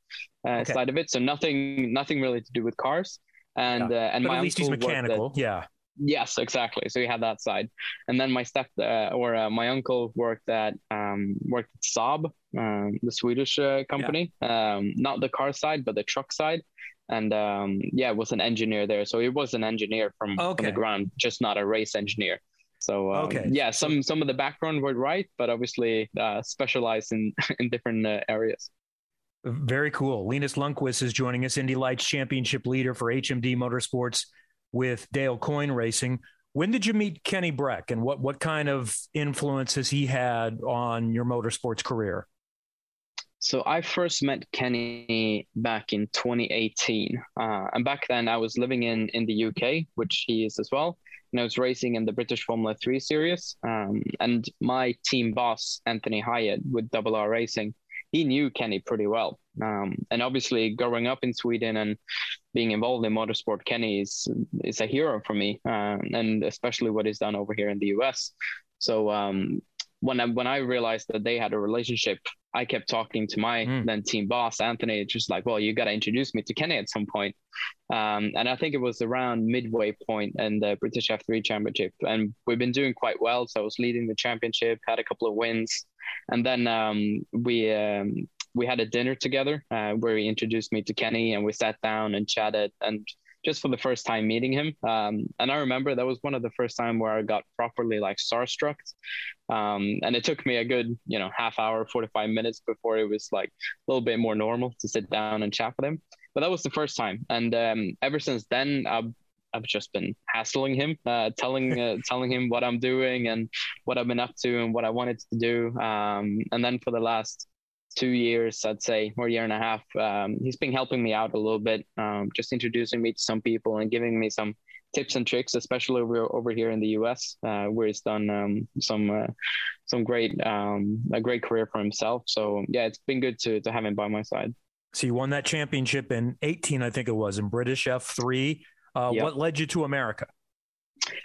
uh, okay. side of it. So nothing nothing really to do with cars. And yeah. uh, and but my at least he's mechanical at, yeah. Yes exactly. So he had that side. And then my step uh, or uh, my uncle worked at um, worked at Saab um, the Swedish uh, company. Yeah. um, not the car side but the truck side. And um, yeah was an engineer there. So he was an engineer from, okay. from the ground just not a race engineer so um, okay. yeah, some some of the background were right, but obviously uh, specialized in in different uh, areas. Very cool. Linus Lundqvist is joining us, Indy Lights Championship leader for HMD Motorsports with Dale Coyne Racing. When did you meet Kenny Bräck, and what what kind of influence has he had on your motorsports career? So I first met Kenny back in 2018, uh, and back then I was living in in the UK, which he is as well and I was racing in the British Formula 3 series. Um, and my team boss, Anthony Hieatt, with Double R Racing, he knew Kenny pretty well. Um, and obviously, growing up in Sweden and being involved in motorsport, Kenny is is a hero for me, um, and especially what he's done over here in the U.S. So um, when I, when I realized that they had a relationship, I kept talking to my mm. then team boss Anthony, just like, well, you got to introduce me to Kenny at some point. Um, and I think it was around midway point in the British F3 Championship, and we've been doing quite well. So I was leading the championship, had a couple of wins, and then um, we um, we had a dinner together uh, where he introduced me to Kenny, and we sat down and chatted and just for the first time meeting him. Um, and I remember that was one of the first time where I got properly like starstruck. Um, and it took me a good, you know, half hour, 45 minutes before it was like a little bit more normal to sit down and chat with him. But that was the first time. And um, ever since then, I've, I've just been hassling him, uh, telling uh, telling him what I'm doing and what I've been up to and what I wanted to do. Um, and then for the last two years, I'd say, or a year and a half. Um, he's been helping me out a little bit, um, just introducing me to some people and giving me some tips and tricks, especially over over here in the U.S., uh, where he's done um, some uh, some great um, a great career for himself. So yeah, it's been good to to have him by my side. So you won that championship in 18, I think it was, in British F3. Uh, yep. What led you to America?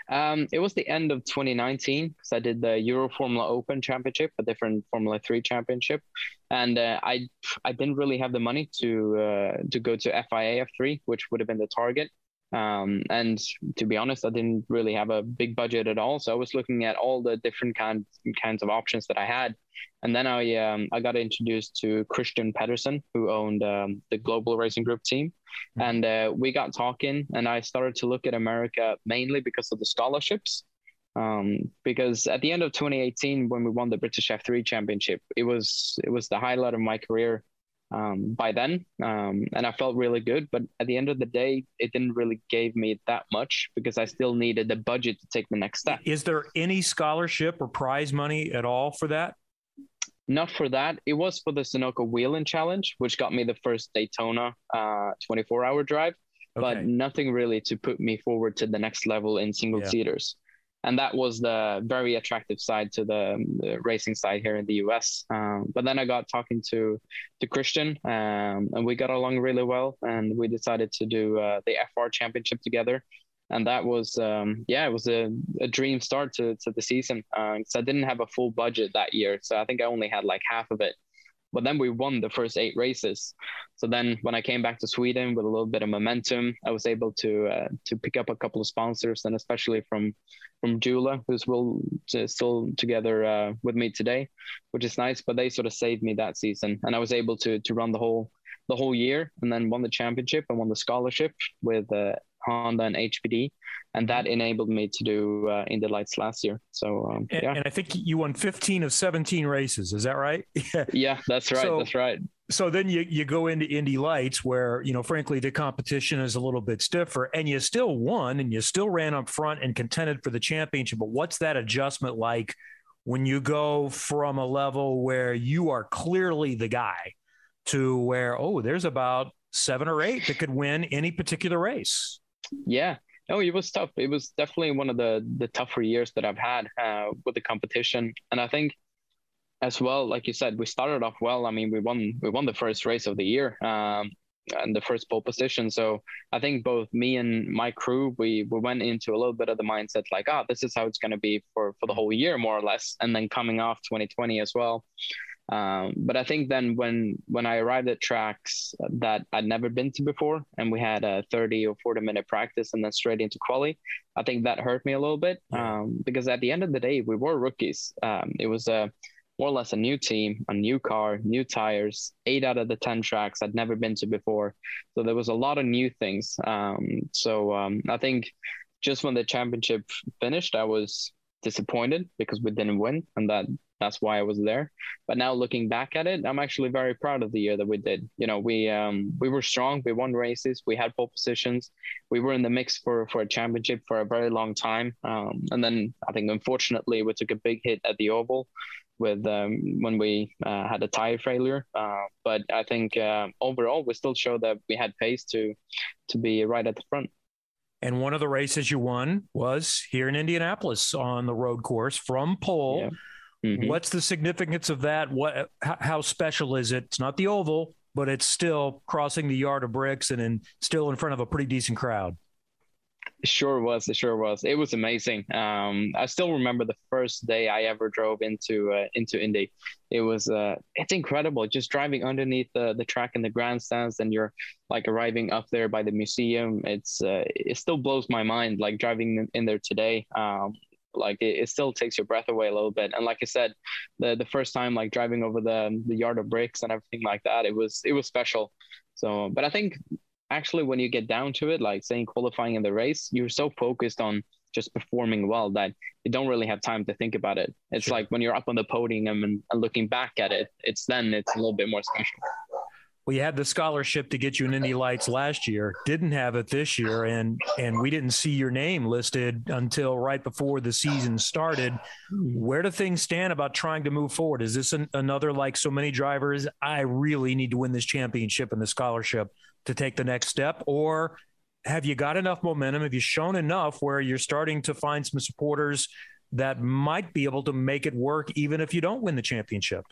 Um, it was the end of 2019 because I did the Euro Formula Open Championship, a different Formula Three championship, and uh, I I didn't really have the money to uh, to go to FIA F3, which would have been the target. Um, and to be honest, I didn't really have a big budget at all. So I was looking at all the different kinds kinds of options that I had. And then I um, I got introduced to Christian Pedersen, who owned um, the Global Racing Group team, mm-hmm. and uh, we got talking. And I started to look at America mainly because of the scholarships. Um, because at the end of 2018, when we won the British F3 Championship, it was it was the highlight of my career um, by then, um, and I felt really good. But at the end of the day, it didn't really give me that much because I still needed the budget to take the next step. Is there any scholarship or prize money at all for that? Not for that. It was for the Sunoco Whelen Challenge, which got me the first Daytona uh, 24 hour drive, okay. but nothing really to put me forward to the next level in single yeah. seaters and that was the very attractive side to the, the racing side here in the US. Um, but then I got talking to to Christian, um, and we got along really well, and we decided to do uh, the FR Championship together. And that was, um, yeah, it was a, a dream start to, to the season. Uh, so I didn't have a full budget that year, so I think I only had like half of it. But then we won the first eight races. So then when I came back to Sweden with a little bit of momentum, I was able to uh, to pick up a couple of sponsors, and especially from from Jula, who's will still together uh, with me today, which is nice. But they sort of saved me that season, and I was able to to run the whole the whole year, and then won the championship and won the scholarship with uh, Honda and HPD, and that enabled me to do uh, Indy Lights last year. So um, and, yeah, and I think you won 15 of 17 races. Is that right? yeah, that's right. So, that's right. So then you you go into Indy Lights, where you know, frankly, the competition is a little bit stiffer, and you still won, and you still ran up front and contended for the championship. But what's that adjustment like? When you go from a level where you are clearly the guy to where, oh, there's about seven or eight that could win any particular race. Yeah. No, it was tough. It was definitely one of the the tougher years that I've had uh, with the competition, and I think as well, like you said, we started off well. I mean, we won we won the first race of the year um, and the first pole position. So I think both me and my crew, we we went into a little bit of the mindset like, oh, this is how it's going to be for for the whole year, more or less. And then coming off 2020 as well, um, but I think then when when I arrived at tracks that I'd never been to before, and we had a 30 or 40 minute practice and then straight into quali, I think that hurt me a little bit um, because at the end of the day we were rookies. Um, it was a more or less a new team, a new car, new tires. Eight out of the ten tracks I'd never been to before, so there was a lot of new things. Um, so um, I think just when the championship finished, I was disappointed because we didn't win, and that that's why I was there. But now looking back at it, I'm actually very proud of the year that we did. You know, we um, we were strong. We won races. We had pole positions. We were in the mix for for a championship for a very long time. Um, and then I think unfortunately we took a big hit at the oval with um, when we uh, had a tire failure. Uh, but I think uh, overall we still showed that we had pace to to be right at the front. And one of the races you won was here in Indianapolis on the road course from pole. Yeah. Mm-hmm. What's the significance of that? What how, special is it? It's not the oval, but it's still crossing the yard of bricks and in, still in front of a pretty decent crowd. It sure was. It sure was. It was amazing. Um, I still remember the first day I ever drove into uh, into Indy. It was uh, it's incredible. Just driving underneath the, the track in the grandstands, and you're like arriving up there by the museum. It's uh, it still blows my mind. Like driving in there today. Um, like it, it, still takes your breath away a little bit. And like I said, the the first time like driving over the the yard of bricks and everything like that, it was it was special. So, but I think actually when you get down to it, like saying qualifying in the race, you're so focused on just performing well that you don't really have time to think about it. It's sure. like when you're up on the podium and, and looking back at it, it's then it's a little bit more special. You had the scholarship to get you an Indy Lights last year. Didn't have it this year, and and we didn't see your name listed until right before the season started. Where do things stand about trying to move forward? Is this an, another like so many drivers? I really need to win this championship and the scholarship to take the next step, or have you got enough momentum? Have you shown enough where you're starting to find some supporters that might be able to make it work, even if you don't win the championship?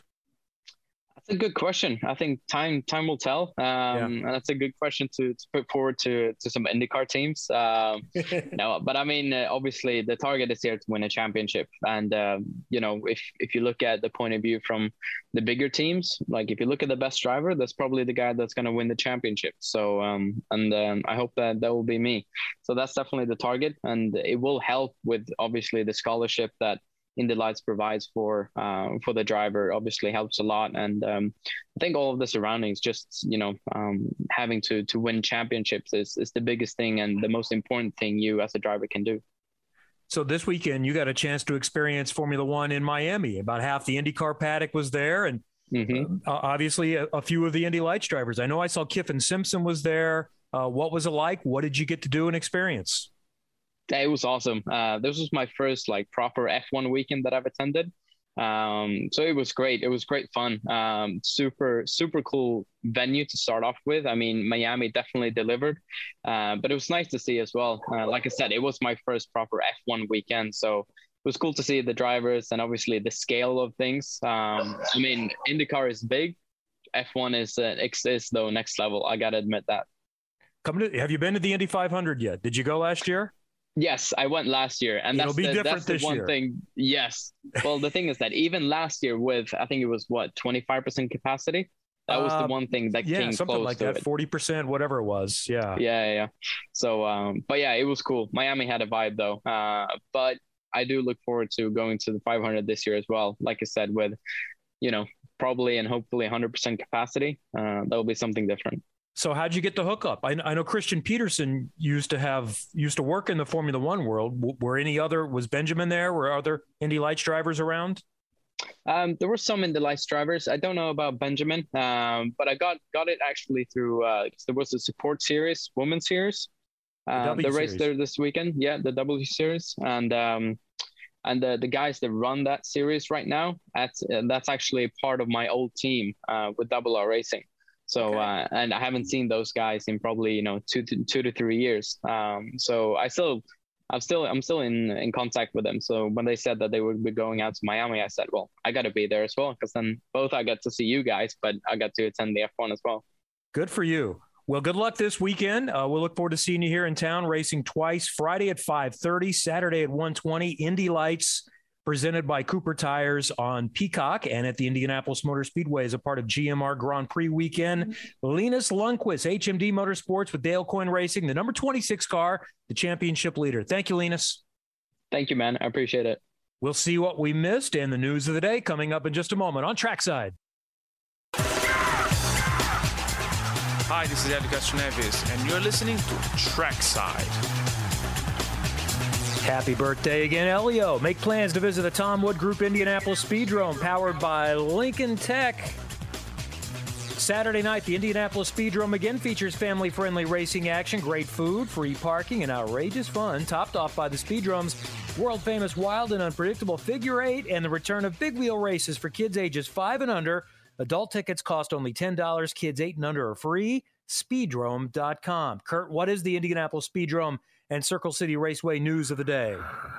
That's a good question. I think time time will tell. Um, yeah. and that's a good question to, to put forward to to some IndyCar teams. Um, no, but I mean, uh, obviously, the target is here to win a championship. And um, you know, if if you look at the point of view from the bigger teams, like if you look at the best driver, that's probably the guy that's going to win the championship. So, um, and um, I hope that that will be me. So that's definitely the target, and it will help with obviously the scholarship that Indy Lights provides for uh, for the driver obviously helps a lot, and um, I think all of the surroundings, just you know, um, having to to win championships is is the biggest thing and the most important thing you as a driver can do. So this weekend, you got a chance to experience Formula One in Miami. About half the IndyCar paddock was there, and mm-hmm. uh, obviously a, a, few of the Indy Lights drivers. I know I saw kiffin Simpson was there. Uh, what was it like? What did you get to do and experience? It was awesome. Uh, this was my first like proper F1 weekend that I've attended. Um, so it was great. It was great fun. Um, super, super cool venue to start off with. I mean, Miami definitely delivered, uh, but it was nice to see as well. Uh, like I said, it was my first proper F1 weekend. So it was cool to see the drivers and obviously the scale of things. Um, I mean, IndyCar is big. F1 is, uh, is though next level. I got to admit that. Come to, have you been to the Indy 500 yet? Did you go last year? Yes, I went last year, and It'll that's the, that's the one year. thing. Yes, well, the thing is that even last year, with I think it was what twenty five percent capacity, that was uh, the one thing that yeah, came something close like to that, forty percent, whatever it was. Yeah, yeah, yeah. So, um, but yeah, it was cool. Miami had a vibe though, uh, but I do look forward to going to the 500 this year as well. Like I said, with you know probably and hopefully 100% capacity, uh, that will be something different. So how'd you get the hookup? I, I, know Christian Pedersen used to have used to work in the Formula One world. Were any other was Benjamin there? Were other Indy Lights drivers around? Um, there were some Indy Lights drivers. I don't know about Benjamin, um, but I got got it actually through. Uh, there was a support series, women's series. Uh, the, the race there this weekend. Yeah, the W series, and um, and the the guys that run that series right now. That's uh, that's actually part of my old team uh, with Double R Racing. So okay. uh, and I haven't seen those guys in probably you know two to two to three years. Um, so I still I'm still I'm still in in contact with them. So when they said that they would be going out to Miami, I said, well, I got to be there as well because then both I got to see you guys, but I got to attend the F1 as well. Good for you. Well, good luck this weekend. Uh, we'll look forward to seeing you here in town, racing twice. Friday at 5:30, Saturday at 1:20. Indy Lights presented by Cooper Tires on Peacock and at the Indianapolis Motor Speedway as a part of GMR Grand Prix weekend. Mm-hmm. Linus Lundqvist, HMD Motorsports with Dale Coyne Racing, the number 26 car, the championship leader. Thank you, Linus. Thank you, man. I appreciate it. We'll see what we missed and the news of the day coming up in just a moment on Trackside. Hi, this is Helio Castroneves, and you're listening to Trackside. Happy birthday again, Elio. Make plans to visit the Tom Wood Group Indianapolis Speedrome, powered by Lincoln Tech. Saturday night, the Indianapolis Speedrome again features family friendly racing action, great food, free parking, and outrageous fun, topped off by the Speedrome's world famous wild and unpredictable figure eight and the return of big wheel races for kids ages five and under. Adult tickets cost only $10, kids eight and under are free. Speedrome.com. Curt, what is the Indianapolis Speedrome? And Circle City Raceway news of the day.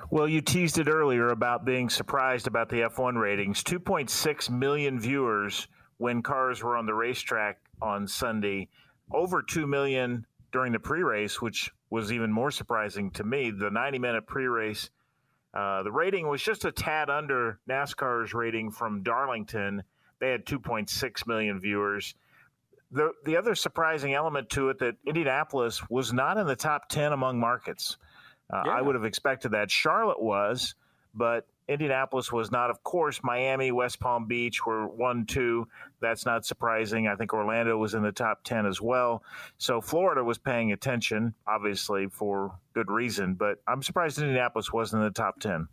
Well, you teased it earlier about being surprised about the F1 ratings. 2.6 million viewers when cars were on the racetrack on Sunday. Over 2 million during the pre race, which was even more surprising to me. The 90 minute pre race, uh, the rating was just a tad under NASCAR's rating from Darlington. They had 2.6 million viewers. The, the other surprising element to it that Indianapolis was not in the top 10 among markets. Uh, yeah. I would have expected that. Charlotte was, but Indianapolis was not. Of course, Miami, West Palm Beach were one, two. That's not surprising. I think Orlando was in the top 10 as well. So Florida was paying attention, obviously, for good reason, but I'm surprised Indianapolis wasn't in the top 10.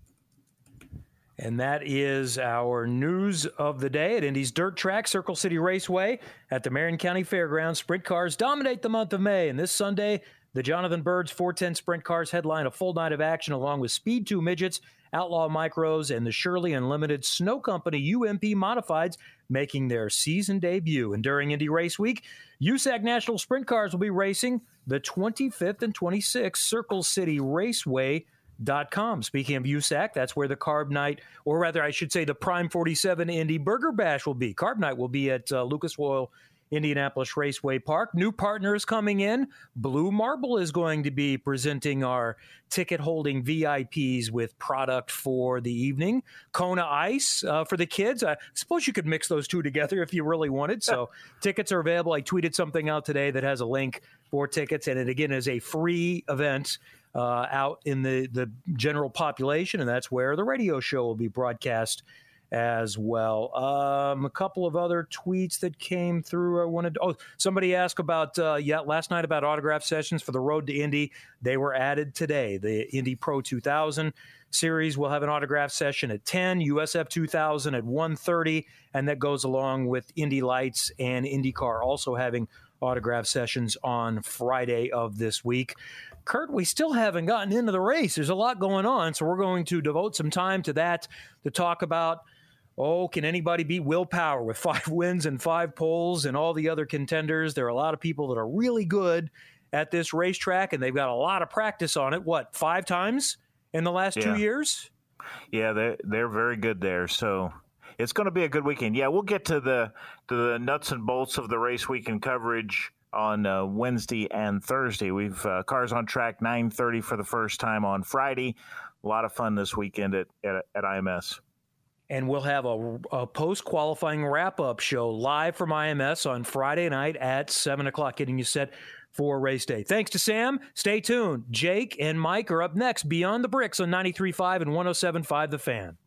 And that is our news of the day at Indy's Dirt Track, Circle City Raceway at the Marion County Fairgrounds. Sprint cars dominate the month of May. And this Sunday, the Jonathan Byrds 410 Sprint Cars headline a full night of action along with Speed 2 Midgets Outlaw Micros, and the Shirley Unlimited Snow Company UMP Modifieds making their season debut. And during Indy Race Week, USAC National Sprint Cars will be racing the 25th and 26th Circle City Raceway. Com. Speaking of USAC, that's where the Carb Night, or rather, I should say, the Prime 47 Indy Burger Bash will be. Carb Night will be at uh, Lucas Oil Indianapolis Raceway Park. New partners coming in. Blue Marble is going to be presenting our ticket holding VIPs with product for the evening. Kona Ice uh, for the kids. I suppose you could mix those two together if you really wanted. So tickets are available. I tweeted something out today that has a link for tickets, and it again is a free event. Uh, out in the, the general population, and that's where the radio show will be broadcast as well. Um, a couple of other tweets that came through. I wanted. To, oh, somebody asked about uh, yeah last night about autograph sessions for the Road to Indy. They were added today. The Indy Pro 2000 series will have an autograph session at 10, USF 2000 at 1:30, and that goes along with Indy Lights and IndyCar also having autograph sessions on Friday of this week. Curt, we still haven't gotten into the race. There's a lot going on, so we're going to devote some time to that to talk about oh, can anybody beat Will Power with five wins and five poles and all the other contenders? There are a lot of people that are really good at this racetrack, and they've got a lot of practice on it. What, five times in the last yeah. two years? Yeah, they're, they're very good there. So it's going to be a good weekend. Yeah, we'll get to the to the nuts and bolts of the race weekend coverage on uh, Wednesday and Thursday. We've uh, cars on track 9:30 for the first time on Friday. A lot of fun this weekend at, at, at IMS and we'll have a, a post qualifying wrap up show live from IMS on Friday night at 7 o'clock, getting you set for race day. Thanks to Sam. Stay tuned. Jake and Mike are up next beyond the bricks on 93.5 and 107.5 The Fan.